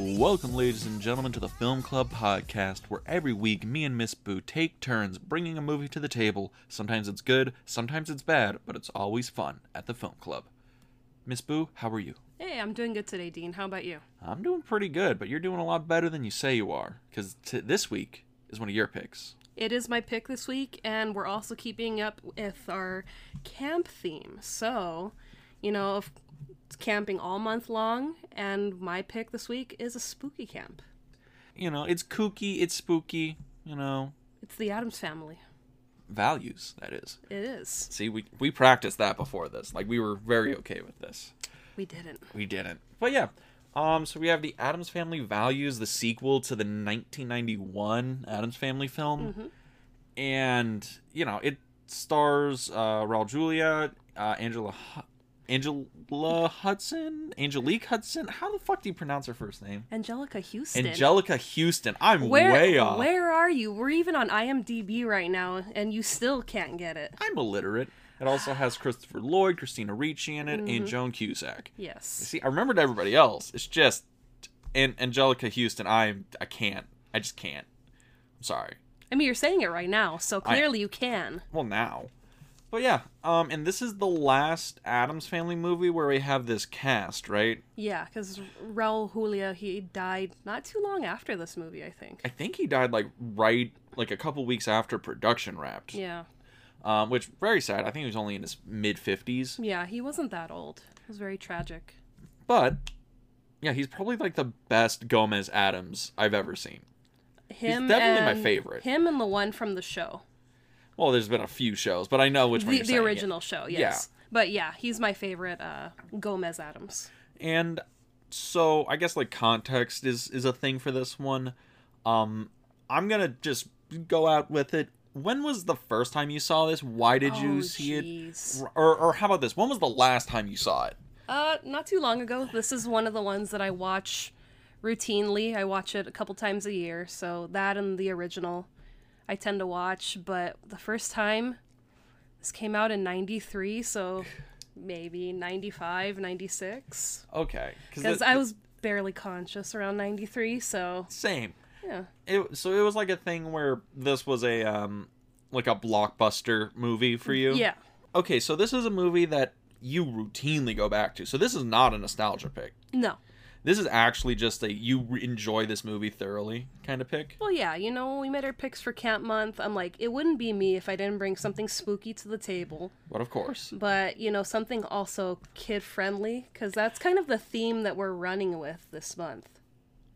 Welcome, ladies and gentlemen, to the Film Club podcast, where every week me and Miss Boo take turns bringing a movie to the table. Sometimes it's good, sometimes it's bad, but it's always fun at the Film Club. Miss Boo, how are you? Hey, I'm doing good today, Dean. How about you? I'm doing pretty good, but you're doing a lot better than you say you are, because t- this week is one of your picks. It is my pick this week, and we're also keeping up with our camp theme. So, you know, if camping all month long, and my pick this week is a spooky camp. You know, it's kooky, it's spooky, you know, It's the Addams family. values, that is. It is. See, we, we practiced that before this. Like, we were very okay with this. We didn't. We didn't. But yeah. Um, so we have the Addams Family Values, the sequel to the 1991 Addams Family film, and you know it stars uh, Raul Julia, uh, Angela, Angela Hudson, Angelique Hudson. How the fuck do you pronounce her first name? Anjelica Huston. Anjelica Huston. I'm Where, way off. where are you? We're even on IMDb right now, and you still can't get it. I'm illiterate. It also has Christopher Lloyd, Christina Ricci in it, Mm-hmm. and Joan Cusack. Yes. See, I remembered everybody else. It's just and Anjelica Huston. I I can't. I just can't. I'm sorry. I mean, you're saying it right now, so clearly you can. Well, now. But yeah, um, and this is the last Addams Family movie where we have this cast, right? Yeah, because Raul Julia, he died not too long after this movie, I think. I think he died like right, like a couple weeks after production wrapped. Yeah. Um, which very sad. I think he was only in his mid fifties. Yeah, he wasn't that old. It was very tragic. But yeah, he's probably like the best Gomez Addams I've ever seen. Him definitely my favorite. Him and the one from the show. Well, there's been a few shows, but I know which one The, you're the saying, yeah. original show, yes. But yeah, he's my favorite uh, Gomez Addams. And so I guess like context is is a thing for this one. Um I'm going to just go out with it. When was the first time you saw this? Why did you Oh, see jeez. it? Or or how about this? When was the last time you saw it? Uh, not too long ago. This is one of the ones that I watch routinely. I watch it a couple times a year. So that and the original I tend to watch. But the first time, this came out in 93, so maybe 95, 96. Okay, Because I was barely conscious around 93, so same. yeah. It so it was like a thing where this was a um like a blockbuster movie for you. Yeah. Okay, so this is a movie that you routinely go back to. So this is not a nostalgia pick. No. This is actually just a you enjoy this movie thoroughly kind of pick. Well, yeah, you know, we made our picks for Camp Month, I'm like, it wouldn't be me if I didn't bring something spooky to the table. But of course. But, you know, something also kid friendly, because that's kind of the theme that we're running with this month.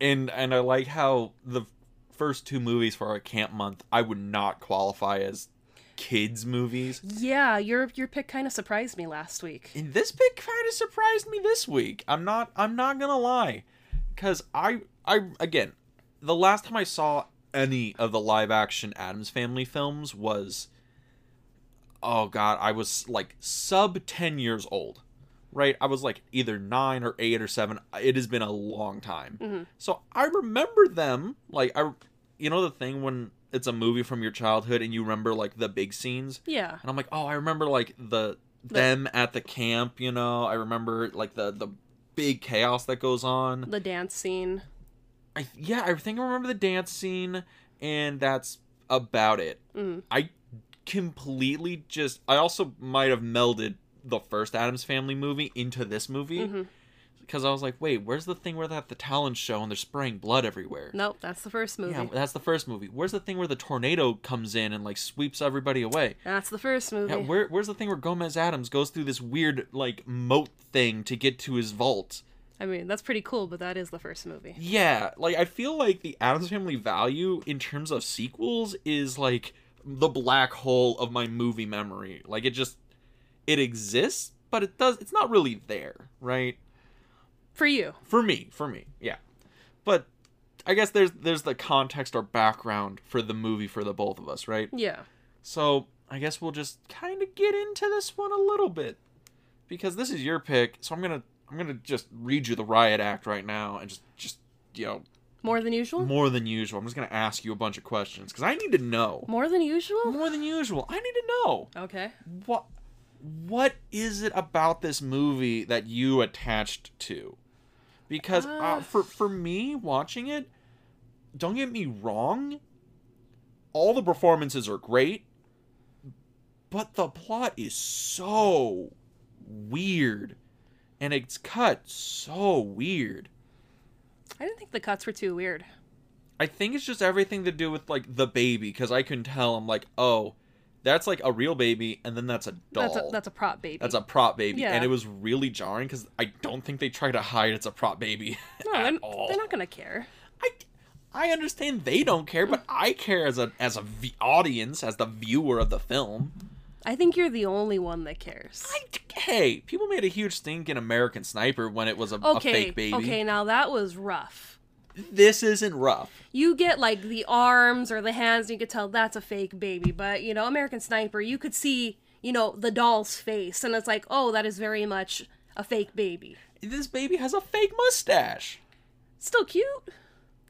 And and I like how the first two movies for our camp month I would not qualify as kids movies. Yeah, your your pick kind of surprised me last week. And this pick kind of surprised me this week. I'm not I'm not going to lie cuz I I again, the last time I saw any of the live action Addams Family films was oh god, I was like sub 10 years old. Right? I was like either 9 or 8 or 7. It has been a long time. Mm-hmm. So I remember them like I you know the thing when it's a movie from your childhood and you remember like the big scenes Yeah. and I'm like, oh, I remember like the them at the camp, you know. I remember like the the big chaos that goes on. The dance scene. I yeah, I think I remember the dance scene, and that's about it. Mm. I completely just. I also might have melded the first Addams Family movie into this movie Mhm. Because I was like, wait, where's the thing where they're the talent show and they're spraying blood everywhere? Nope, that's the first movie. Yeah, that's the first movie. Where's the thing where the tornado comes in and like sweeps everybody away? That's the first movie. Yeah, where, where's the thing where Gomez Addams goes through this weird like moat thing to get to his vault? I mean, that's pretty cool, but that is the first movie. Yeah, like I feel like the Addams Family value in terms of sequels is like the black hole of my movie memory. Like it just it exists, but it does it's not really there, right? For you. For me, for me. Yeah. But I guess there's there's the context or background for the movie for the both of us, right? Yeah. So I guess we'll just kind of get into this one a little bit because this is your pick. So I'm gonna I'm gonna just read you the riot act right now and just just you know More than usual? more than usual. I'm just gonna ask you a bunch of questions because I need to know More than usual? more than usual. I need to know Okay. what what is it about this movie that you attached to because uh, Uh. for for me watching it, don't get me wrong, all the performances are great, but the plot is so weird, and it's cut so weird. I didn't think the cuts were too weird. I think it's just everything to do with like the baby because I can tell I'm like, oh, that's like a real baby, and then that's a doll. That's a, that's a prop baby. That's a prop baby, Yeah. and it was really jarring because I don't think they try to hide it's a prop baby no, at they're, all. they're not gonna care. I, I understand they don't care, but I care as a as a v- audience, as the viewer of the film. I think you're the only one that cares. I, hey, people made a huge stink in American Sniper when it was a, a fake baby. okay, now that was rough. This isn't rough. You get like the arms or the hands, and you could tell that's a fake baby. But you know, American Sniper, you could see, you know, the doll's face, and it's like, oh, that is very much a fake baby. This baby has a fake mustache. Still cute,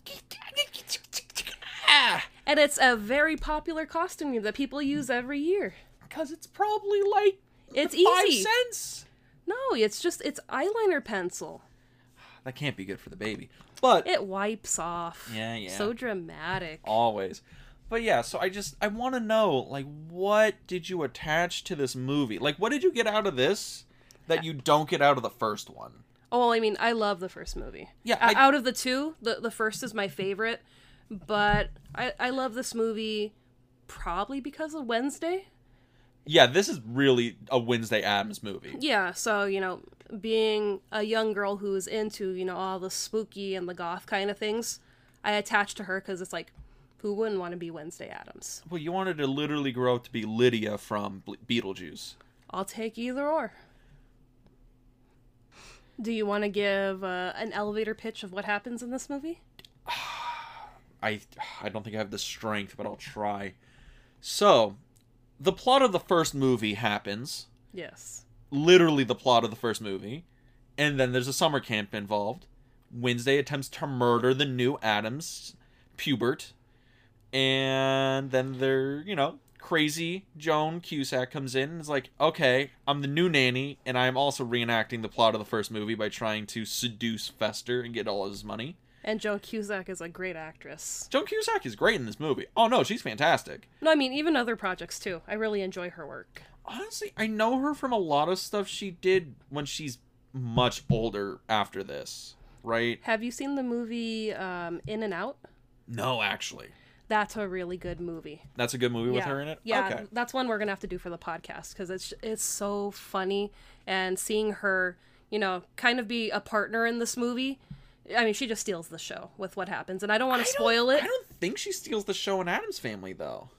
and it's a very popular costume that people use every year. Because it's probably like It's five easy. cents. No, it's just it's eyeliner pencil. That can't be good for the baby. But It wipes off. Yeah, yeah. So dramatic. always. But yeah, so I just I want to know like what did you attach to this movie? Like what did you get out of this that you don't get out of the first one? Oh, well, I mean, I love the first movie. Yeah, I- out of the two, the the first is my favorite, but I I love this movie probably because of Wednesday. Yeah, this is really a Wednesday Addams movie. Yeah, so you know, being a young girl who's into you know all the spooky and the goth kind of things, I attach to her because it's like, who wouldn't want to be Wednesday Addams? Well, you wanted to literally grow up to be Lydia from Beetlejuice. I'll take either or. Do you want to give uh, an elevator pitch of what happens in this movie? I I don't think I have the strength, but I'll try. So, the plot of the first movie happens, Yes. literally the plot of the first movie, and then there's a summer camp involved. Wednesday attempts to murder the new Addams, Pubert, and then they're, you know, crazy Joan Cusack comes in and is like, okay, I'm the new nanny, and I'm also reenacting the plot of the first movie by trying to seduce Fester and get all his money. And Joan Cusack is a great actress. Joan Cusack is great in this movie. Oh no, she's fantastic. No, I mean even other projects too. I really enjoy her work. Honestly, I know her from a lot of stuff she did when she's much older after this, right? Have you seen the movie um, In and Out? No, actually. That's a really good movie. That's a good movie with her in it? Yeah, Okay. that's one we're gonna have to do for the podcast because it's it's so funny and seeing her, you know, kind of be a partner in this movie. I mean, she just steals the show with what happens, and I don't want to spoil it. I don't think she steals the show in Addams Family, though.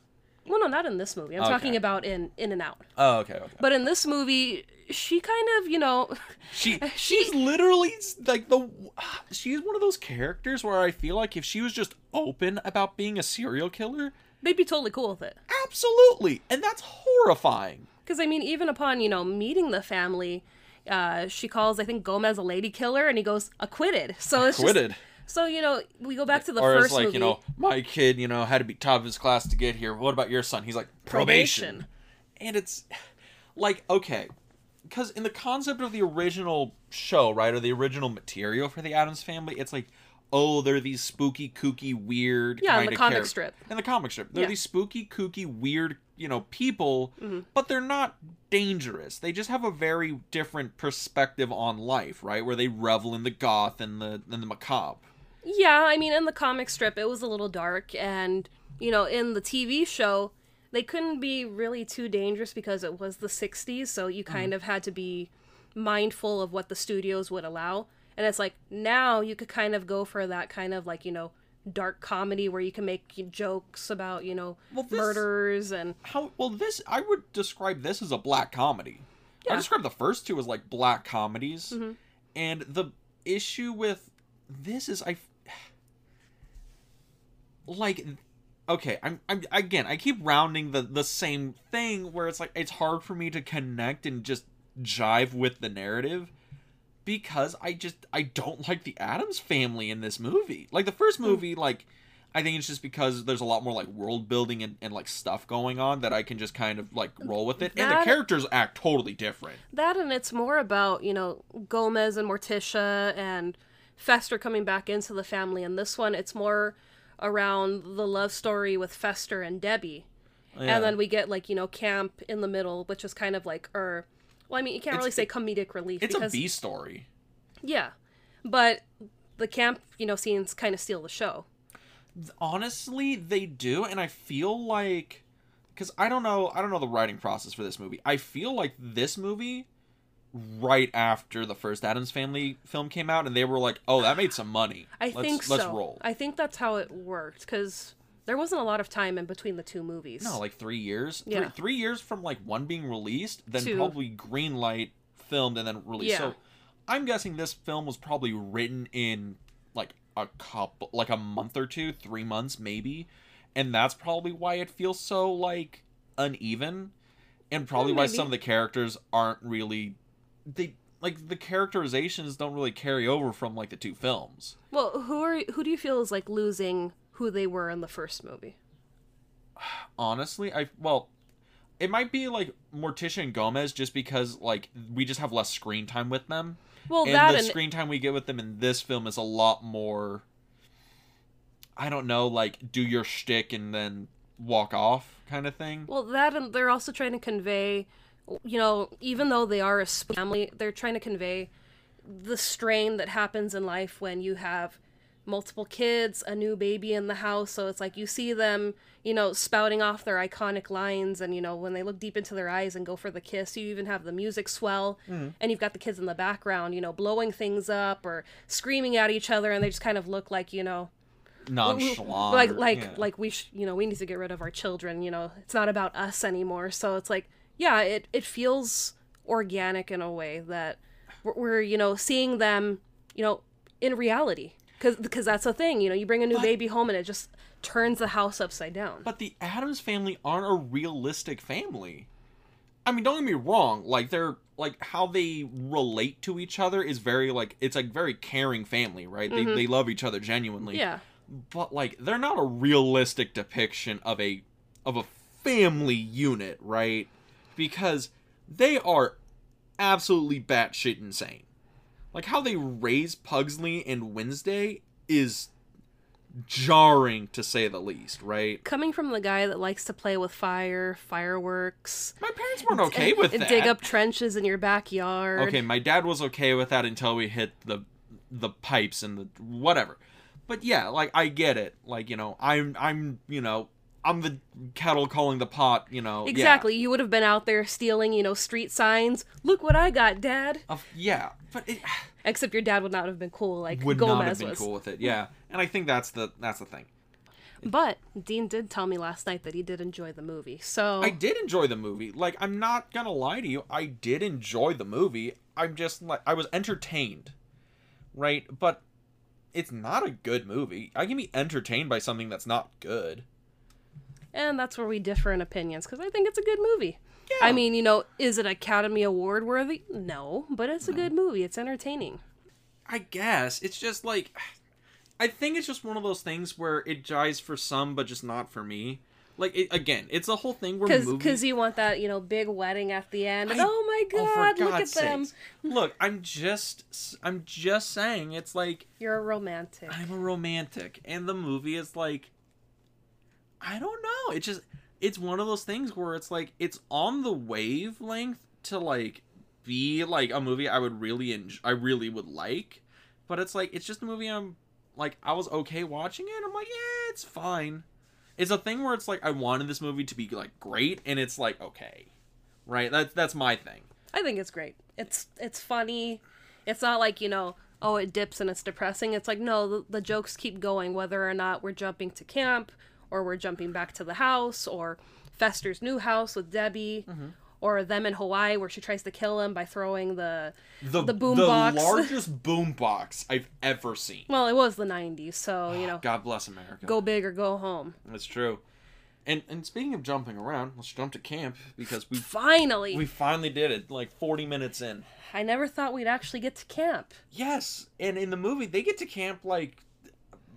Well, no, not in this movie. I'm Okay. talking about in In and Out. Oh, okay, okay. But in this movie, she kind of, you know, She she's literally like the she's one of those characters where I feel like if she was just open about being a serial killer, they'd be totally cool with it. absolutely, and that's horrifying. Because I mean, even upon you know meeting the family, uh, she calls I think Gomez a lady killer, and he goes acquitted. So it's Acquitted. Just, so you know, we go back to the or first it's like movie. you know my kid you know had to be top of his class to get here what about your son he's like probation, Probation. and it's like okay because in the concept of the original show right or the original material for the Addams family it's like oh they're these spooky kooky weird Yeah, in the comic char- strip. in the comic strip they're Yeah. these spooky kooky weird you know people Mm-hmm. but they're not dangerous they just have a very different perspective on life right where they revel in the goth and the and the macabre Yeah, I mean, in the comic strip, it was a little dark, and you know, in the TV show, they couldn't be really too dangerous because it was the '60s, so you kind of had to be mindful of what the studios would allow. And it's like now you could kind of go for that kind of like you know dark comedy where you can make jokes about you know Well, this- murders and how well this i would describe this as a black comedy. I describe the first two as like black comedies. Mm-hmm. And the issue with this is i like okay I'm, I'm again i keep rounding the the same thing where it's like it's hard for me to connect and just jive with the narrative because i just i don't like the Addams family in this movie like the first Hmm. movie like i think it's just because there's a lot more like world building and, and like stuff going on that i can just kind of like roll with it and the characters act totally different that and it's more about you know gomez and morticia and Fester coming back into the family. And this one, it's more around the love story with Fester and Debbie. Yeah. And then we get like, you know, camp in the middle, which is kind of like, or, well, I mean, you can't It's- really say comedic relief it's because, a B story. yeah, but the camp, you know, scenes kind of steal the show. honestly they do and i feel like because i don't know i don't know the writing process for this movie i feel like this movie right after the first Addams family film came out and they were like oh that made some money I let's, think let's roll I think that's how it worked because there wasn't a lot of time in between the two movies. no like three years Yeah. three, three years from like one being released then Two. probably green light filmed and then released Yeah. so i'm guessing this film was probably written in like a couple like a month or two three months maybe and that's probably why it feels so like uneven and probably mm, why maybe. some of the characters aren't really they like the characterizations don't really carry over from like the two films Well, who are who do you feel is like losing who they were in the first movie? honestly i well it might be like morticia and gomez just because like we just have less screen time with them Well, and that the and screen time we get with them in this film is a lot more i don't know like do your shtick and then walk off kind of thing well that and they're also trying to convey, you know, even though they are a family, they're trying to convey the strain that happens in life when you have multiple kids, a new baby in the house. So it's like you see them, you know, spouting off their iconic lines, and you know when they look deep into their eyes and go for the kiss, you even have the music swell, mm-hmm. and you've got the kids in the background, you know, blowing things up or screaming at each other, and they just kind of look like you know nonchalant like like yeah. like we sh- you know we need to get rid of our children you know it's not about us anymore so it's like yeah it it feels organic in a way that we're, we're you know seeing them you know in reality because because that's the thing you know you bring a new baby home and it just turns the house upside down But the Addams family aren't a realistic family. I mean, don't get me wrong. Like they're like how they relate to each other is very like it's like very caring family, right? They they love each other genuinely. Mm-hmm. yeah But like they're not a realistic depiction of a of a family unit, right? Because they are absolutely batshit insane. Like how they raise Pugsley and Wednesday is jarring to say the least, right? coming from the guy that likes to play with fire fireworks My parents weren't okay with and that. dig up trenches in your backyard Okay, my dad was okay with that until we hit the the pipes and the whatever. But yeah, like I get it. Like, you know, I'm I'm, you know, I'm the kettle calling the pot, you know. yeah. Exactly. You would have been out there stealing, you know, street signs. Look what I got, Dad. Of, yeah, but it Except your dad would not have been cool like would Gomez not have been was. cool with it. Yeah. And I think that's the that's the thing. But Dean did tell me last night that he did enjoy the movie. So I did enjoy the movie. Like I'm not going to lie to you. I did enjoy the movie. I'm just like I was entertained. Right? But it's not a good movie. I can be entertained by something that's not good. And that's where we differ in opinions because I think it's a good movie. Yeah. I mean, you know, is it Academy Award worthy? No, but it's a good movie. It's entertaining. I guess it's just like I think it's just one of those things where it jives for some but just not for me. Like it, again, it's a whole thing where Because movies you want that, you know, big wedding at the end. I- oh my Oh, god, look at God's them. sakes. Look, I'm just I'm just saying it's like You're a romantic. I'm a romantic and the movie is like I don't know. It just it's one of those things where it's like it's on the wavelength to like be like a movie I would really enjoy, I really would like, but it's like it's just a movie I'm like I was okay watching it. I'm like, yeah, it's fine. It's a thing where it's like I wanted this movie to be like great and it's like okay. Right? That's that's my thing. I think it's great. It's it's funny. It's not like you know, oh, it dips and it's depressing. It's like no, the, the jokes keep going, whether or not we're jumping to camp or we're jumping back to the house or Fester's new house with Debbie. Or them in Hawaii, where she tries to kill him by throwing the. The The boom the box. largest boom box I've ever seen. Well, it was the '90s, so ah, you know, God bless America. go big or go home. That's true. And and speaking of jumping around, let's jump to camp because we Finally, we finally did it like 40 minutes in. I never thought we'd actually get to camp. Yes, and in the movie they get to camp like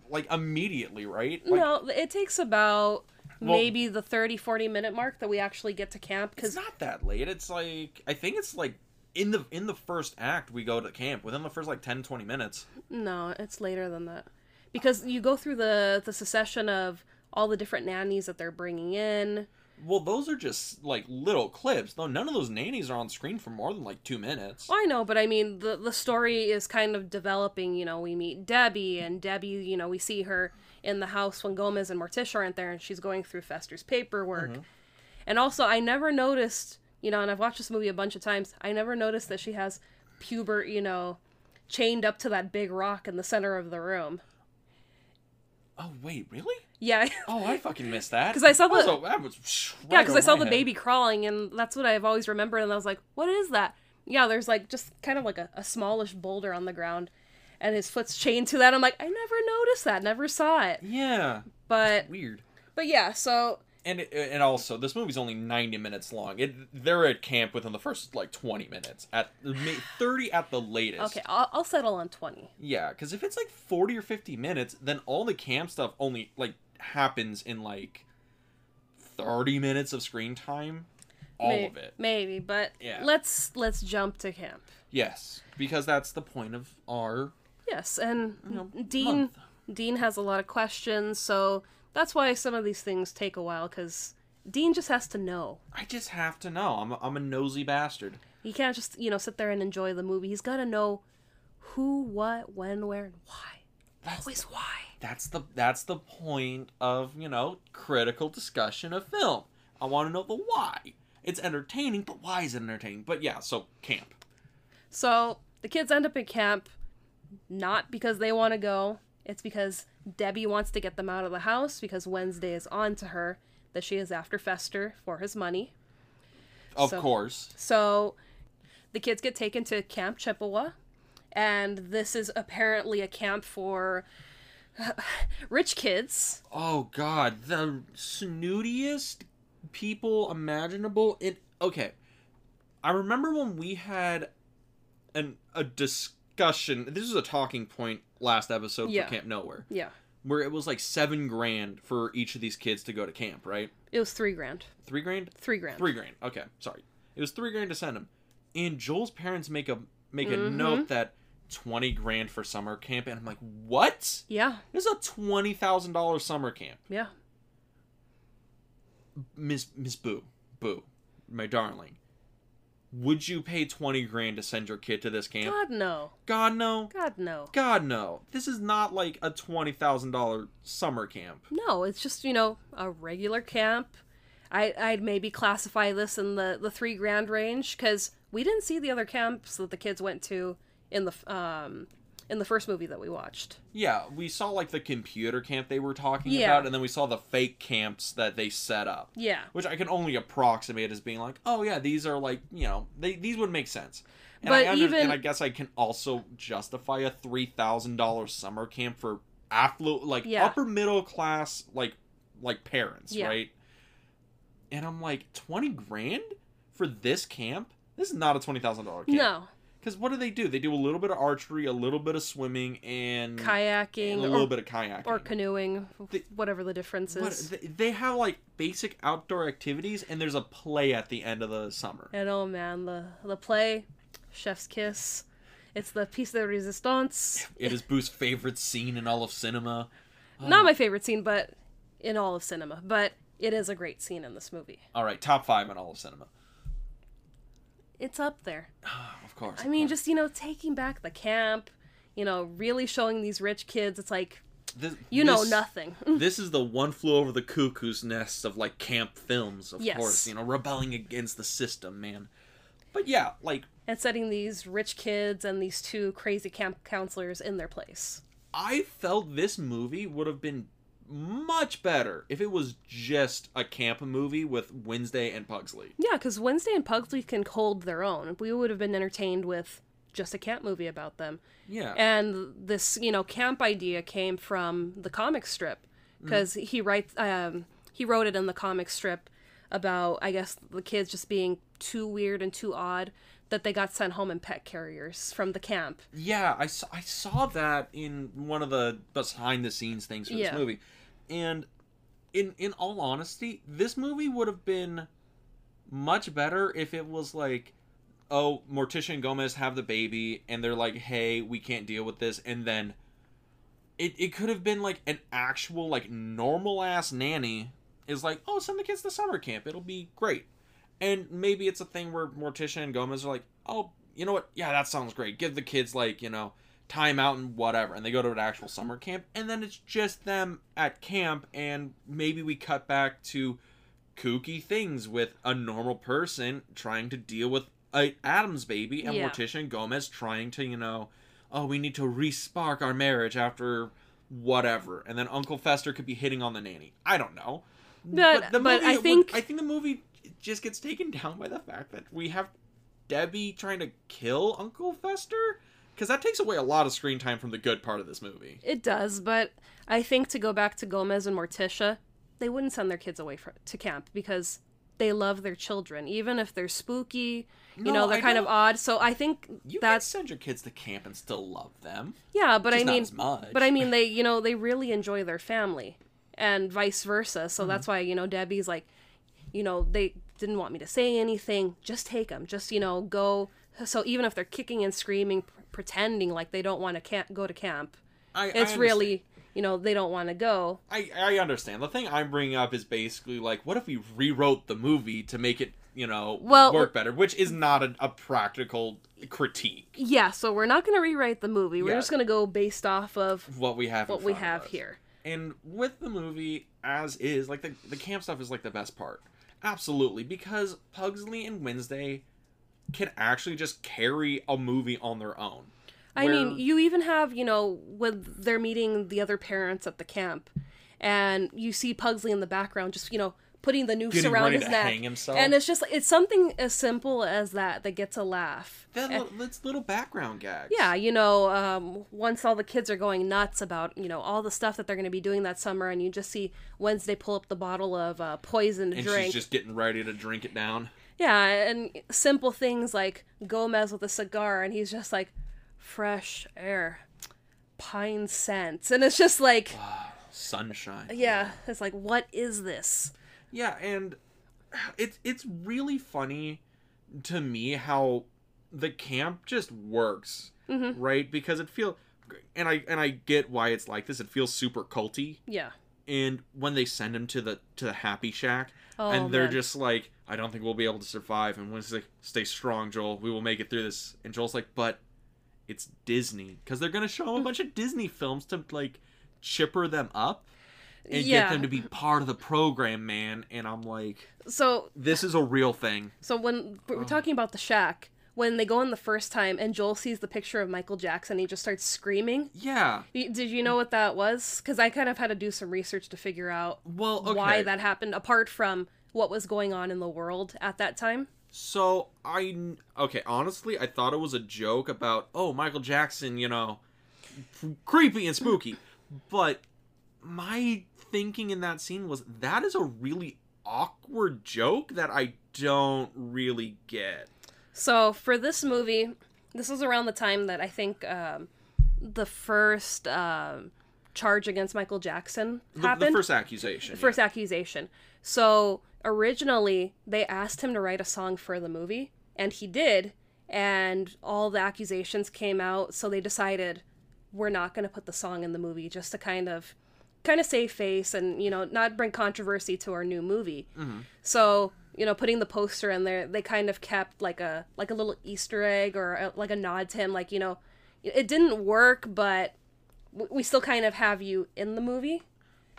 like immediately, right? Like, no, it takes about Well- maybe the 30, 40 minute mark that we actually get to camp cuz it's not that late. It's like I think it's like in the in the first act we go to camp within the first like 10 20 minutes No, it's later than that. Because you go through the the succession of all the different nannies that they're bringing in. Well those are just like little clips though none of those nannies are on screen for more than like two minutes Well, I know, but I mean, the the story is kind of developing. You know, we meet Debbie, and Debbie, you know, we see her in the house when Gomez and Morticia aren't there, and she's going through Fester's paperwork. Mm-hmm. And also, I never noticed, you know, and I've watched this movie a bunch of times. I never noticed that she has pubert, you know, chained up to that big rock in the center of the room. oh wait really Yeah, oh i fucking missed that 'Cause I saw the- Also, that was yeah, because I saw the baby. baby crawling, and that's what I've always remembered. And I was like, "What is that?" Yeah, there's like just kind of like a, a smallish boulder on the ground, and his foot's chained to that. I'm like, I never noticed that, never saw it. yeah But weird but yeah, so and it, and also this movie's only 90 minutes long it they're at camp within the first like 20 minutes at 30 at the latest okay, I'll, I'll settle on twenty. yeah because if it's like 40 or 50 minutes then all the camp stuff only like happens in like 30 minutes of screen time all May- of it maybe. But Yeah. let's let's jump to camp. yes because that's the point of our Yes, and know, Dean month. Dean has a lot of questions, so that's why some of these things take a while because Dean just has to know. i just have to know i'm a, I'm a nosy bastard He can't just, you know, sit there and enjoy the movie. He's got to know who, what, when, where, and why. that's Always why. That's the that's the point of you know critical discussion of film. I want to know the why. It's entertaining but why is it entertaining? But yeah so camp. So the kids end up at camp not because they want to go. It's because Debbie wants to get them out of the house because Wednesday is on to her that she is after Fester for his money. of So- course. So the kids get taken to Camp Chippewa, and this is apparently a camp for rich kids. oh god the snootiest people imaginable it okay i remember when we had an a discussion this is a talking point last episode Yeah. for camp nowhere Yeah, where it was like seven grand for each of these kids to go to camp right it was three grand. three grand Three grand. Three grand. Okay, sorry. It was three grand to send them, And Joel's parents make a make a Mhm. note that twenty grand for summer camp, and I'm like, what? Yeah, This is a twenty thousand dollars summer camp. yeah. Miss Miss Boo, Boo, my darling. Would you pay twenty grand to send your kid to this camp? God no. God no. God no. God no. This is not like a twenty thousand dollar summer camp. No, it's just you know a regular camp. I I'd maybe classify this in the the three grand range because we didn't see the other camps that the kids went to in the um in the first movie that we watched. Yeah, we saw like the computer camp they were talking Yeah. about, and then we saw the fake camps that they set up. Yeah. which I can only approximate as being like, oh yeah, these are like you know they these would make sense. And But I under- even- and I guess I can also justify a three thousand dollars summer camp for affluent like Yeah. upper middle class like like parents, Yeah. right? And I'm like twenty grand for this camp. This is not a twenty thousand dollar camp. No because what do they do? They do a little bit of archery, a little bit of swimming, and, kayaking and a or, little bit of kayaking or canoeing, The- whatever the difference is. they, they have like basic outdoor activities, and there's a play at the end of the summer. And oh man, the the play, Chef's Kiss. It's the piece de resistance. It is Boo's favorite scene in all of cinema. Not my favorite scene, but in all of cinema. But it is a great scene in this movie. All right, top five in all of cinema. It's up there. Of course. I mean, just you know, taking back the camp. You know, really showing these rich kids. It's like this, you know this- nothing. this is the one flew over the cuckoo's nest of like camp films, of Yes. course. You know, rebelling against the system, man. But yeah, like and setting these rich kids and these two crazy camp counselors in their place. I felt this movie would have been much better if it was just a camp movie with Wednesday and Pugsley. Yeah, because Wednesday and Pugsley can hold their own. We would have been entertained with just a camp movie about them. Yeah. And this, you know, camp idea came from the comic strip because he writes, um, he wrote it in the comic strip about, I guess, the kids just being too weird and too odd that they got sent home in pet carriers from the camp. Yeah, I saw, I saw that in one of the behind the scenes things for this Yeah. movie. And in in all honesty, this movie would have been much better if it was like oh, Morticia and Gomez have the baby, and they're like, hey, we can't deal with this, and then it, it could have been like an actual like normal ass nanny is like, oh, send the kids to summer camp, it'll be great, and maybe it's a thing where Morticia and Gomez are like, oh, you know what, yeah, that sounds great, give the kids like you know time out and whatever, and they go to an actual summer camp, and then it's just them at camp, and maybe we cut back to kooky things with a normal person trying to deal with a Addams baby and Yeah. Morticia and Gomez trying to, you know, oh, we need to respark our marriage after whatever, and then Uncle Fester could be hitting on the nanny. I don't know, But- but I think- I think the movie just gets taken down by the fact that we have Debbie trying to kill Uncle Fester because that takes away a lot of screen time from the good part of this movie. It does, but I think to go back to Gomez and Morticia, they wouldn't send their kids away for, to camp because they love their children, even if they're spooky. You No, know, they're I kind of don't- odd. So I think You that's can send your kids to camp and still love them. yeah, but I mean, but I mean, they you know they really enjoy their family, and vice versa. Mm-hmm. So that's why you know Debbie's like, you know, they didn't want me to say anything. Just take them. Just you know go. So even if they're kicking and screaming, pretending like they don't want to camp, go to camp, I, I it's understand. really you know they don't want to go. I, I understand. The thing I'm bringing up is basically like, what if we rewrote the movie to make it, you know, Well- work better? Which is not a, a practical critique. Yeah, so we're not going to rewrite the movie. We're Yeah. just going to go based off of What we have, what we have here. And with the movie as is, like the the camp stuff is like the best part. Absolutely, because Pugsley and Wednesday can actually just carry a movie on their own. I Where- mean, you even have, you know, when they're meeting the other parents at the camp, and you see Pugsley in the background, just you know, putting the noose Getting around his neck, and it's just it's something as simple as that that gets a laugh. that And- little, that's little background gags. yeah, you know, um, once all the kids are going nuts about you know all the stuff that they're going to be doing that summer, and you just see Wednesday pull up the bottle of uh, poison to and drink. she's just getting ready to drink it down. Yeah, and simple things like Gomez with a cigar, and he's just like, fresh air, pine scents. And it's just like, Sunshine. yeah, it's like, what is this? Yeah, and it's it's really funny to me how the camp just works, Mm-hmm. right? Because it feel and I and I get why it's like this. It feels super culty, Yeah. and when they send him to the to the Happy Shack, Oh, and they're man. just like, "I don't think we'll be able to survive." And Wednesday's like, "Stay strong, Joel. We will make it through this." And Joel's like, "But it's Disney because they're gonna show him a bunch of Disney films to like chipper them up." And Yeah. get them to be part of the program, man. And I'm like, So, this is a real thing. so when we're talking about the shack, when they go in the first time and Joel sees the picture of Michael Jackson, he just starts screaming. Yeah. Did you know what that was? Because I kind of had to do some research to figure out Well, okay. why that happened, apart from what was going on in the world at that time. So I okay, honestly, I thought it was a joke about oh Michael Jackson, you know, creepy and spooky, but my thinking in that scene was that is a really awkward joke that I don't really get. So for this movie, this was around the time that I think um, the first um, charge against Michael Jackson The, the happened. first accusation. The first accusation. So originally, they asked him to write a song for the movie, and he did. And all the accusations came out, so they decided we're not going to put the song in the movie just to kind of kind of save face and you know not bring controversy to our new movie. So you know, putting the poster in there, they kind of kept like a like a little Easter egg or a, like a nod to him, like you know, it didn't work, but we still kind of have you in the movie.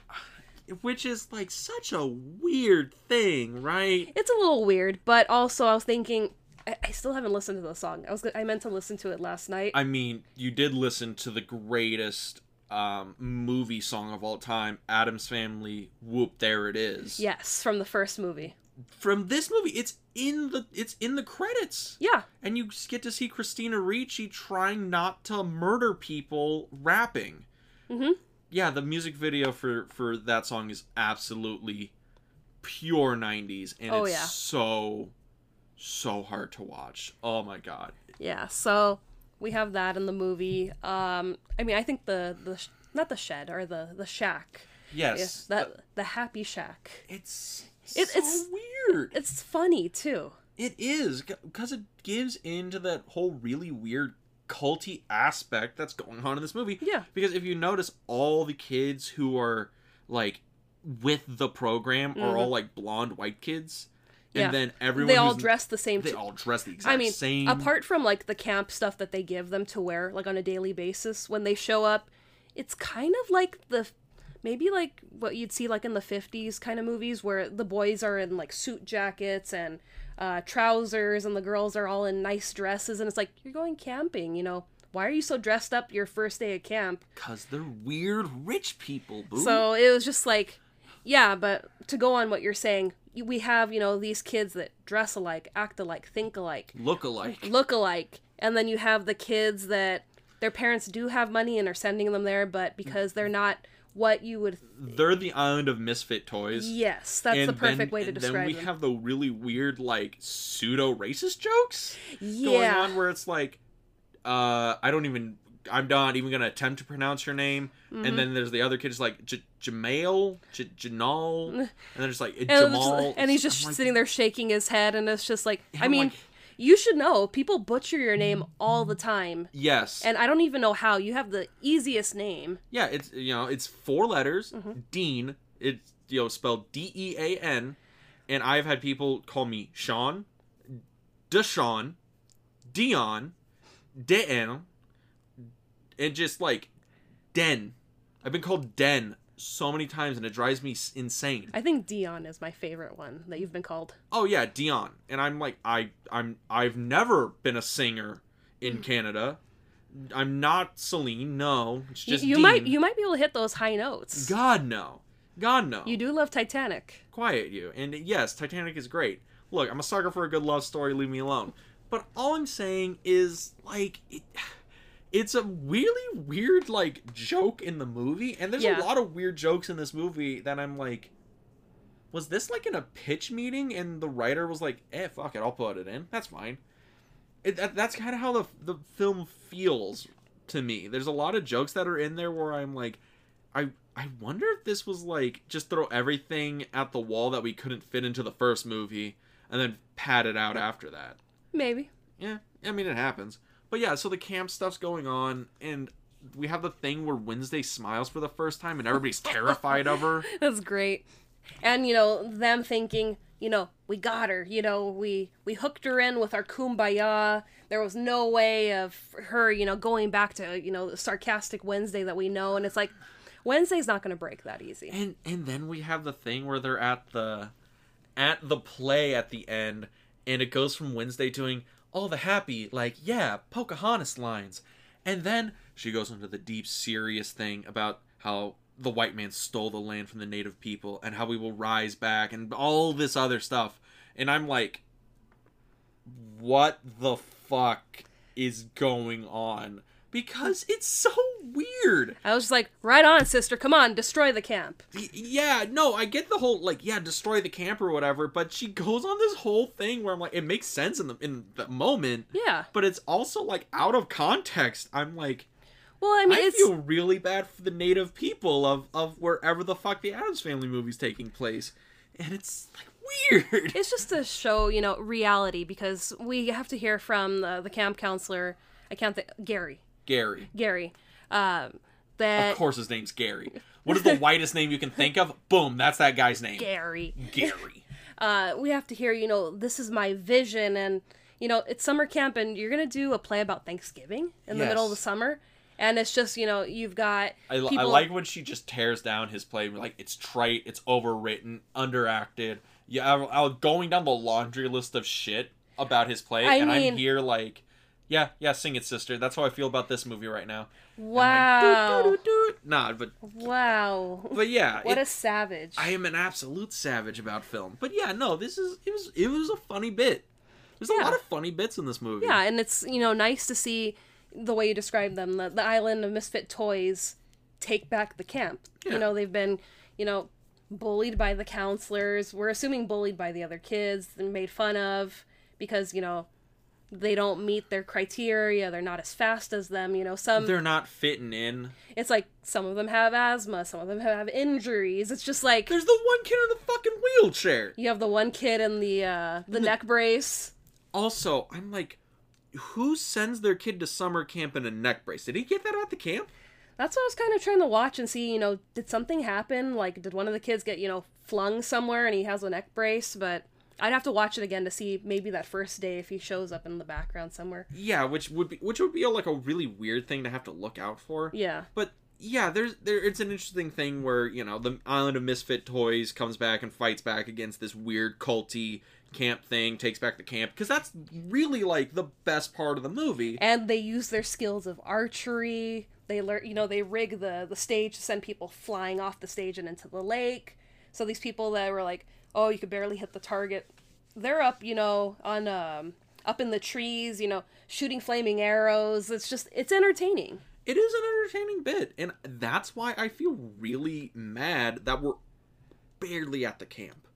which is like such a weird thing, right? It's a little weird, but also I was thinking, I, I still haven't listened to the song. I was I meant to listen to it last night. I mean, you did listen to the greatest um, movie song of all time, Addams Family. Whoop, there it is. yes, from the first movie. From this movie, it's in the it's in the credits, Yeah, and you get to see Christina Ricci trying not to murder people rapping. Mhm. Yeah, the music video for for that song is absolutely pure '90s, and Oh, it's yeah. so so hard to watch. Oh my god. yeah. So we have that in the movie. Um, I mean, I think the the sh- not the shed or the the shack. Yes, that the happy shack. it's It- so it's- weird. It's funny too. It is because it gives into that whole really weird culty aspect that's going on in this movie. Yeah. Because if you notice, all the kids who are like with the program are all like blonde white kids, and. Yeah. then everyone they all dress the same. They too. all dress the exact same. I mean, same. apart from like the camp stuff that they give them to wear like on a daily basis when they show up, it's kind of like the maybe like what you'd see like in the 50s kind of movies where the boys are in like suit jackets and uh, trousers and the girls are all in nice dresses and it's like you're going camping, you know. Why are you so dressed up your first day of camp? Because they're weird rich people, boo. So it was just like, yeah, but to go on what you're saying, we have, you know, these kids that dress alike, act alike, think alike, look alike. look alike. And then you have the kids that their parents do have money and are sending them there, but because they're not what you would. They're the island of misfit toys. Yes, that's and the perfect then, way to and describe Then we them. have the really weird, like pseudo racist jokes going yeah. on, where it's like, uh, I don't even, I'm not even gonna attempt to pronounce your name. Mm-hmm. And then there's the other kids like J- Jamail, J- Janal, and they're just like and, Jamal, just- and he's just I'm like, sitting there shaking his head, and it's just like, I mean, like- you should know people butcher your name all the time. Yes, And I don't even know how. You have the easiest name. yeah, it's you know it's four letters. Mm-hmm. Dean, it's you know spelled D E A N, and I've had people call me Sean, Deshaun, Dion, Den, and just like Den. I've been called Den so many times, and it drives me insane. I think Dion is my favorite one that you've been called. Oh yeah, Dion, and I'm like I I'm I've never been a singer in mm. Canada. I'm not Celine. No, it's You, just you Dean. might you might be able to hit those high notes. God no, God no. You do love Titanic. quiet you. And yes, Titanic is great. Look, I'm a sucker for a good love story. Leave me alone. But all I'm saying is like it, it's a really weird like joke in the movie, and there's Yeah. a lot of weird jokes in this movie that I'm like. Was this like in a pitch meeting and the writer was like, "Eh, fuck it, I'll put it in. That's fine." It, that, that's kind of how the the film feels to me. There's a lot of jokes that are in there where I'm like, I I wonder if this was like just throw everything at the wall that we couldn't fit into the first movie and then pad it out after that. Maybe. Yeah, I mean it happens. But yeah, so the camp stuff's going on and we have the thing where Wednesday smiles for the first time and everybody's terrified of her. That's great. And you know, them thinking, you know, we got her, you know, we we hooked her in with our kumbaya. There was no way of her, you know, going back to, you know, the sarcastic Wednesday that we know and it's like Wednesday's not going to break that easy. And and then we have the thing where they're at the at the play at the end and it goes from Wednesday doing all the happy like yeah Pocahontas lines. And then she goes into the deep serious thing about how the white man stole the land from the native people and how we will rise back and all this other stuff. And I'm like what the fuck is going on because it's so weird I was just like, "Right on, sister. Come on, destroy the camp." Yeah no i get the whole like yeah destroy the camp or whatever but she goes on this whole thing where i'm like it makes sense in the in the moment Yeah. but it's also like out of context i'm like Well, I i, mean, it's feel really bad for the native people of of wherever the fuck the Addams family movie's taking place and it's like weird it's just to show you know reality because we have to hear from the, the camp counselor i can't think gary gary. Gary. Um, that of course his name's gary. What is the whitest name you can think of? Boom that's that guy's name. Gary. Gary. Uh, we have to hear you know this is my vision and you know it's summer camp and you're gonna do a play about thanksgiving in the middle of the summer. And it's just you know you've got I, I like when she just tears down his play. Like it's trite, it's overwritten, underacted. Yeah, I, I, going down the laundry list of shit about his play, I and mean- I'm here like, yeah, yeah, sing it, sister. That's how I feel about this movie right now. wow Doot, doot, doot. Nah, but wow but yeah, what it- a savage I am an absolute savage about film. But yeah, no, this is it was it was a funny bit. There's a lot of funny bits in this movie. Yeah, and it's you know nice to see the way you describe them, the, the island of misfit toys take back the camp. Yeah. You know they've been you know bullied by the counselors. We're assuming bullied by the other kids and made fun of because you know they don't meet their criteria. They're not as fast as them. You know, some They're not fitting in. it's like some of them have asthma, some of them have injuries. It's just like There's the one kid in the fucking wheelchair. you have the one kid in the uh, the neck brace. Also, I'm like, who sends their kid to summer camp in a neck brace? Did he get that at the camp? That's what I was kind of trying to watch and see. You know, did something happen? Like, did one of the kids get you know flung somewhere and he has a neck brace? But I'd have to watch it again to see maybe that first day if he shows up in the background somewhere. Yeah, which would be which would be like a really weird thing to have to look out for. Yeah. But yeah, there's there it's an interesting thing where, you know, the Island of Misfit Toys comes back and fights back against this weird culty camp thing, takes back the camp because that's really like the best part of the movie. and they use their skills of archery. They learn, you know, they rig the the stage to send people flying off the stage and into the lake. So these people that were like, "Oh, you could barely hit the target," they're up, you know, on um up in the trees, you know, shooting flaming arrows. It's just it's entertaining. It is an entertaining bit, and that's why I feel really mad that we're barely at the camp.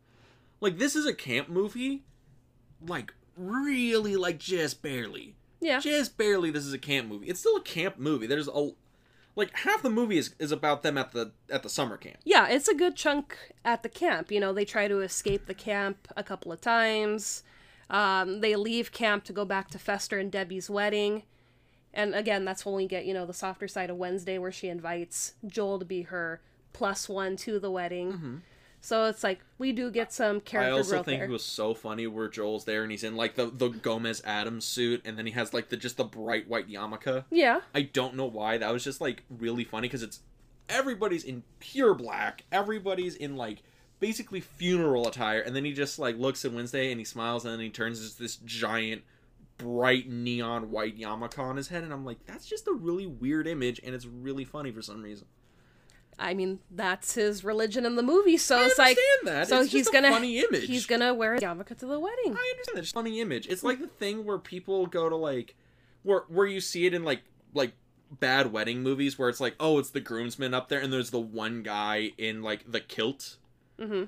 Like this is a camp movie, like really like just barely. Yeah. Just barely this is a camp movie. It's still a camp movie. There's a like half the movie is, is about them at the at the summer camp. Yeah, it's a good chunk at the camp. You know, they try to escape the camp a couple of times. Um, they leave camp to go back to Fester and Debbie's wedding. And again, that's when we get, you know, the softer side of Wednesday where she invites Joel to be her plus one to the wedding. So it's like we do get some Mm-hmm. I also think there. it was so funny where Joel's there and he's in like the the Gomez Addams suit and then he has like the just the bright white yarmulke. Yeah. I don't know why. That was just like really funny because it's everybody's in pure black. Everybody's in like basically funeral attire, and then he just like looks at Wednesday and he smiles, and then he turns into this giant, bright neon white yarmulke on his head, and I'm like, that's just a really weird image, and it's really funny for some reason. I mean, that's his religion in the movie. So I it's like that. so It's he's gonna funny image. he's gonna wear a yarmulke to the wedding. I understand that. It's a funny image. It's like the thing where people go to like where where you see it in like like bad wedding movies where it's like, oh, it's the groomsman up there and there's the one guy in like the kilt. hmm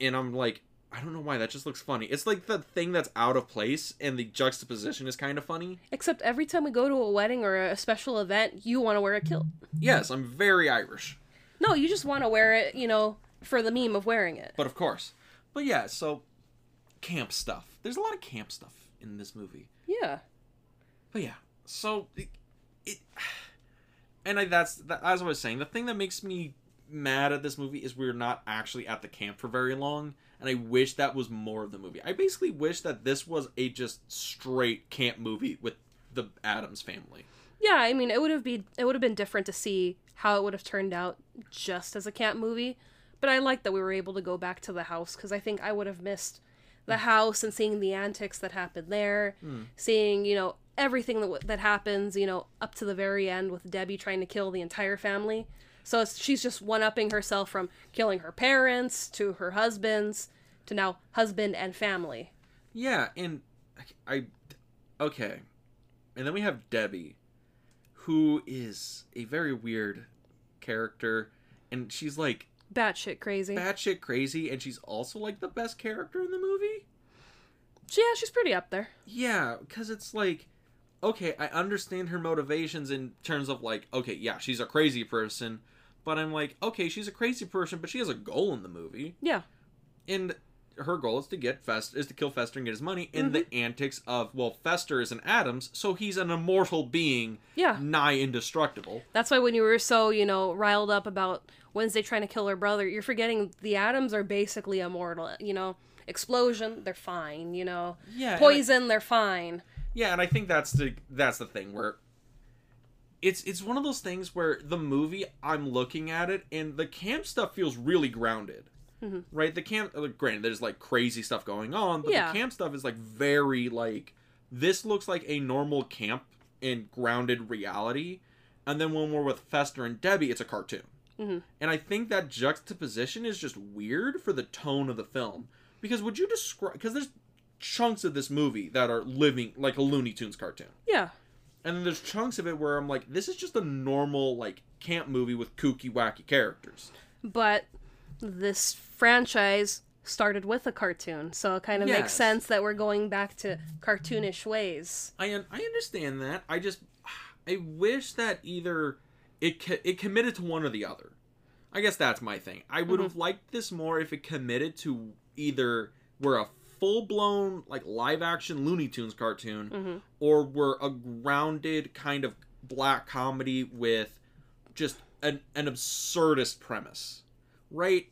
And I'm like, I don't know why that just looks funny. It's like the thing that's out of place and the juxtaposition is kind of funny. Except every time we go to a wedding or a special event, you want to wear a kilt. Yes, I'm very Irish. No, you just want to wear it, you know, for the meme of wearing it. But of course. But yeah, so camp stuff. There's a lot of camp stuff in this movie. Yeah. But yeah, so it, it and I, that's that, as I was saying, the thing that makes me mad at this movie is we're not actually at the camp for very long, and I wish that was more of the movie. I basically wish that this was a just straight camp movie with the Addams family. Yeah, I mean, it would have been it would have been different to see how it would have turned out just as a camp movie. But I like that we were able to go back to the house because I think I would have missed the house and seeing the antics that happened there, hmm. seeing you know everything that that happens, you know, up to the very end with Debbie trying to kill the entire family. So it's, she's just one upping herself from killing her parents to her husbands to now husband and family. Yeah, and I, I okay, and then we have Debbie, who is a very weird character, and she's like Batshit crazy. batshit crazy, and she's also like the best character in the movie. yeah, she's pretty up there. Yeah, because it's like, okay, I understand her motivations in terms of like, okay, yeah, she's a crazy person, but I'm like, okay, she's a crazy person, but she has a goal in the movie, Yeah. and her goal is to get Fest is to kill Fester and get his money. In the mm-hmm. antics of well, Fester is an Addams, so he's an immortal being, Yeah. nigh indestructible. That's why when you were so, you know, riled up about Wednesday trying to kill her brother, you're forgetting the Addams are basically immortal. You know, explosion, they're fine. You know, Yeah, and I- poison, they're fine. Yeah, and I think that's the that's the thing where it's it's one of those things where the movie I'm looking at it and the camp stuff feels really grounded. Right? The camp uh, granted there's like crazy stuff going on, but Yeah. the camp stuff is like very like this looks like a normal camp in grounded reality. And then when we're with Fester and Debbie, it's a cartoon. Mhm. And I think that juxtaposition is just weird for the tone of the film. Because would you describe because there's chunks of this movie that are living like a Looney Tunes cartoon. Yeah. And then there's chunks of it where I'm like, this is just a normal like camp movie with kooky wacky characters. But this franchise started with a cartoon, so it kind of Yes. makes sense that we're going back to cartoonish ways. I un- I understand that. I just I wish that either it co- it committed to one or the other. I guess that's my thing. I would have liked this more if it committed to either we're a full blown like live action Looney Tunes cartoon Mhm. or we're a grounded kind of black comedy with just an an absurdist premise. Right?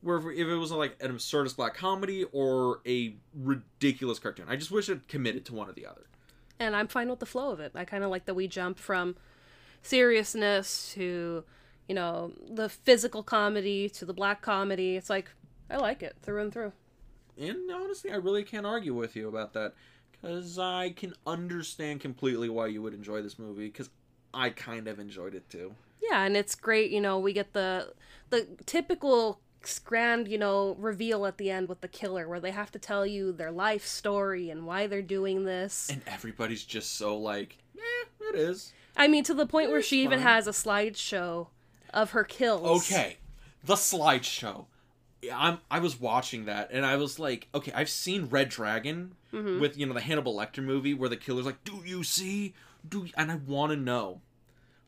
Where if it was like an absurdist black comedy or a ridiculous cartoon. I just wish it committed to one or the other. and I'm fine with the flow of it. I kind of like that we jump from seriousness to, you know, the physical comedy to the black comedy. It's like I like it through and through. And honestly, I really can't argue with you about that because I can understand completely why you would enjoy this movie because I kind of enjoyed it too. Yeah, and it's great. You know, we get the the typical grand, you know, reveal at the end with the killer, where they have to tell you their life story and why they're doing this. And everybody's just so like, eh, it is. I mean, to the point where It's she even has a slideshow of her kills. Okay, the slideshow. I'm I was watching that and I was like, okay, I've seen Red Dragon Mhm. with you know the Hannibal Lecter movie where the killer's like, "Do you see? Do?" And I want to know,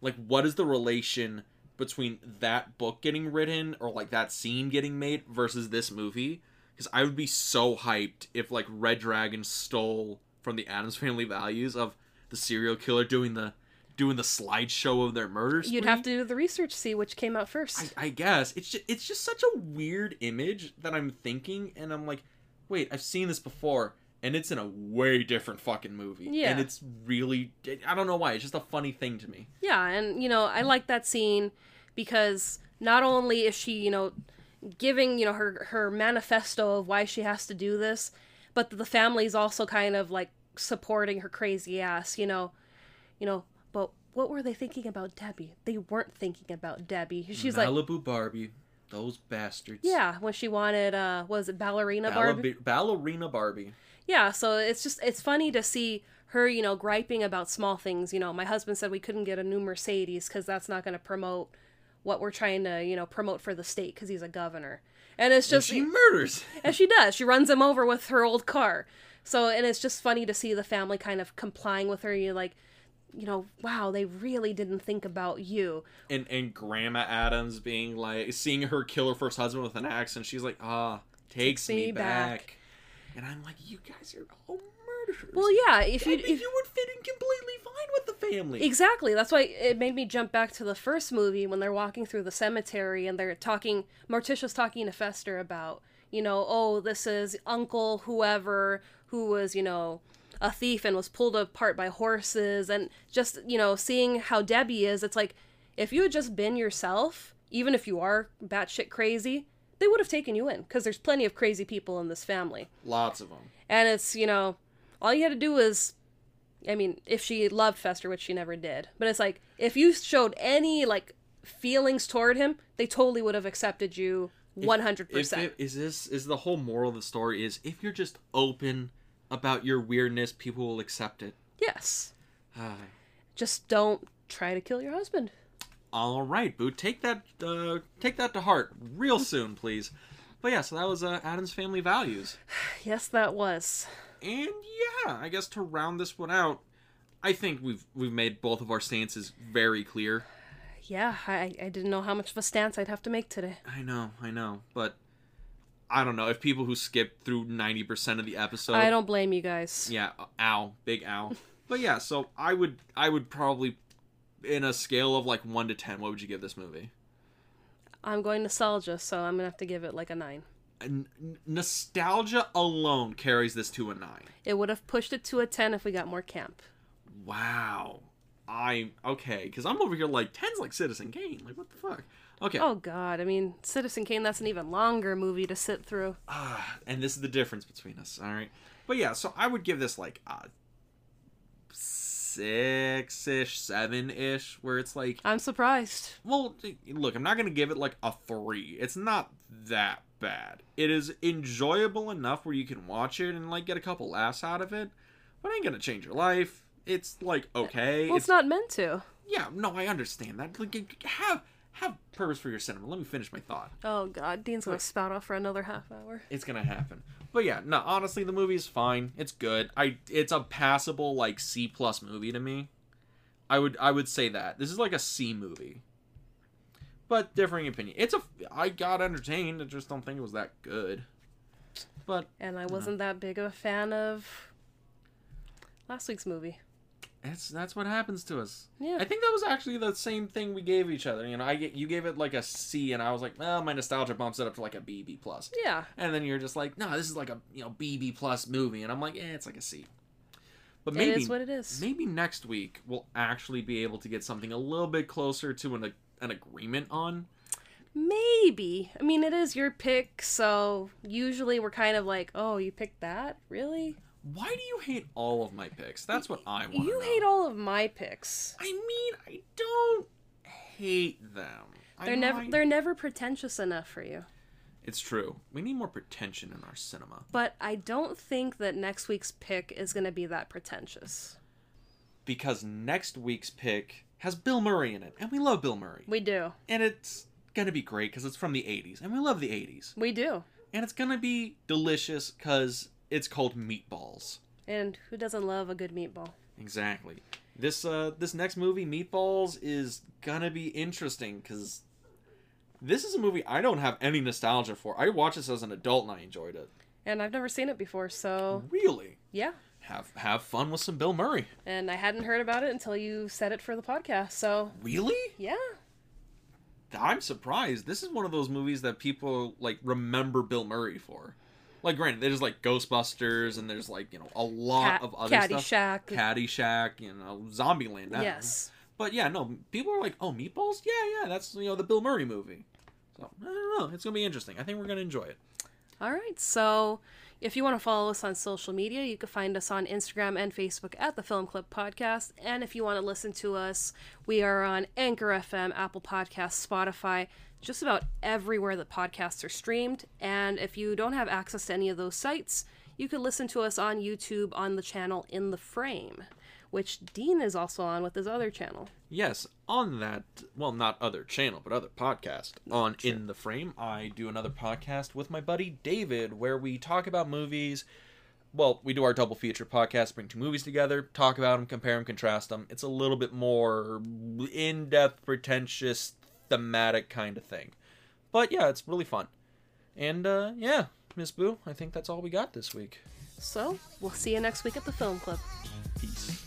like, what is the relation between that book getting written or like that scene getting made versus this movie? Because I would be so hyped if like Red Dragon stole from the Addams Family values of the serial killer doing the doing the slideshow of their murders. You'd have to do the research, see which came out first. I, I guess it's just, it's just such a weird image that I'm thinking, and I'm like, wait, I've seen this before, and it's in a way different fucking movie. Yeah. and it's really I don't know why. It's just a funny thing to me. Yeah, and you know, I like that scene because not only is she, you know, giving, you know, her her manifesto of why she has to do this, but the family's also kind of like supporting her crazy ass, you know. You know, but what were they thinking about Debbie? They weren't thinking about Debbie. She's like Malibu Barbie, those bastards. yeah, when she wanted uh was it ballerina Barbie? Balla- ballerina Barbie. Yeah, so it's just it's funny to see her, you know, griping about small things. You know, my husband said we couldn't get a new Mercedes because that's not going to promote what we're trying to, you know, promote for the state because he's a governor. And it's And just she murders. and she does. She runs him over with her old car. So and it's just funny to see the family kind of complying with her. You like, you know, wow, they really didn't think about you. and and Grandma Addams being like seeing her kill her first husband with an axe, and she's like, ah, takes, me, me back. back. And I'm like, you guys are all murderers. Well, yeah, if you I mean, if you would fit in completely fine with the family. Exactly. That's why it made me jump back to the first movie when they're walking through the cemetery and they're talking. Morticia's talking to Fester about, you know, oh, this is Uncle whoever who was, you know, a thief and was pulled apart by horses, and just you know, seeing how Debbie is. It's like if you had just been yourself, even if you are batshit crazy, they would have taken you in because there's plenty of crazy people in this family. Lots of them. And it's, you know, all you had to do was I mean, if she loved Fester, which she never did. But it's like if you showed any like feelings toward him, they totally would have accepted you 100%. If, if, is this is the whole moral of the story is if you're just open about your weirdness, people will accept it. yes. Ah. Just don't try to kill your husband. All right, Boo, take that uh, take that to heart real soon, please. But yeah, so that was uh, Addams Family Values. Yes, that was. And yeah, I guess to round this one out, I think we've we've made both of our stances very clear. Yeah, I, I didn't know how much of a stance I'd have to make today. I know, I know, but I don't know if people who skipped through ninety percent of the episode. I don't blame you guys. Yeah, ow, big ow. but yeah, so I would I would probably in a scale of like one to ten, what would you give this movie? I'm going nostalgia, so I'm going to have to give it like a 9. N- nostalgia alone carries this to a nine. It would have pushed it to a 10 if we got more camp. Wow. I'm okay, because I'm over here like ten's like Citizen Kane. Like what the fuck? Okay. Oh god, I mean, Citizen Kane that's an even longer movie to sit through. Ah, and this is the difference between us. All right. But yeah, so I would give this like uh six ish, seven ish, where it's like, I'm surprised. well, look, I'm not gonna give it like a three. It's not that bad. It is enjoyable enough where you can watch it and like get a couple laughs out of it, but it ain't gonna change your life. It's like okay. Well, it's, not meant to. Yeah, no, I understand that. Like, have have purpose for your cinema. Let me finish my thought. Oh god, Dean's gonna spout off for another half hour. It's gonna happen. But yeah, no, honestly, the movie's fine. It's good. I it's a passable like C plus movie to me. I would I would say that this is like a C movie. But differing opinion. It's a I got entertained. I just don't think it was that good. But And I wasn't that big of a fan of last week's movie. That's that's what happens to us. Yeah. I think that was actually the same thing we gave each other. You know, I get you gave it like a C, and I was like, well, my nostalgia bumps it up to like a B B plus. Yeah. And then you're just like, no, this is like a you know B B plus movie, and I'm like, eh, it's like a C. But maybe is what it is. maybe next week we'll actually be able to get something a little bit closer to an an agreement on. Maybe. I mean, it is your pick, so usually we're kind of like, oh, you picked that? Really? Why do you hate all of my picks? That's what I want. You hate all of my picks. I mean, I don't hate them. They're never might- they're never pretentious enough for you. It's true. We need more pretension in our cinema. But I don't think that next week's pick is going to be that pretentious. because next week's pick has Bill Murray in it, and we love Bill Murray. We do. And it's gonna be great because it's from the 80s, and we love the 80s. We do. And it's gonna be delicious because it's called Meatballs. And who doesn't love a good meatball? Exactly. This uh this next movie, Meatballs, is gonna be interesting because this is a movie I don't have any nostalgia for. I watched this as an adult and I enjoyed it. And I've never seen it before, so Really, yeah. have have fun with some Bill Murray. And I hadn't heard about it until you said it for the podcast, so Really? yeah. I'm surprised. This is one of those movies that people like remember Bill Murray for. Like, granted, there's like Ghostbusters and there's like you know a lot Cat, of other stuff. Caddyshack. Caddyshack, uh, you know, Zombieland. now. Yes. But yeah, no, people are like, oh, Meatballs? Yeah, yeah, that's you know the Bill Murray movie. So I don't know. It's gonna be interesting. I think we're gonna enjoy it. All right. So, if you want to follow us on social media, you can find us on Instagram and Facebook at the Film Club Podcast. And if you want to listen to us, we are on Anchor FM, Apple Podcasts, Spotify, just about everywhere that podcasts are streamed. And if you don't have access to any of those sites, you can listen to us on YouTube on the channel In the Frame, which Dean is also on with his other channel. Yes, on that, well, not other channel, but other podcast on In the Frame, I do another podcast with my buddy David where we talk about movies. Well, we do our double feature podcast, bring two movies together, talk about them, compare them, contrast them. It's a little bit more in depth, pretentious, thematic kind of thing. But yeah, it's really fun. And uh, yeah, Miss Boo, I think that's all we got this week. So, we'll see you next week at the Film Club. Peace.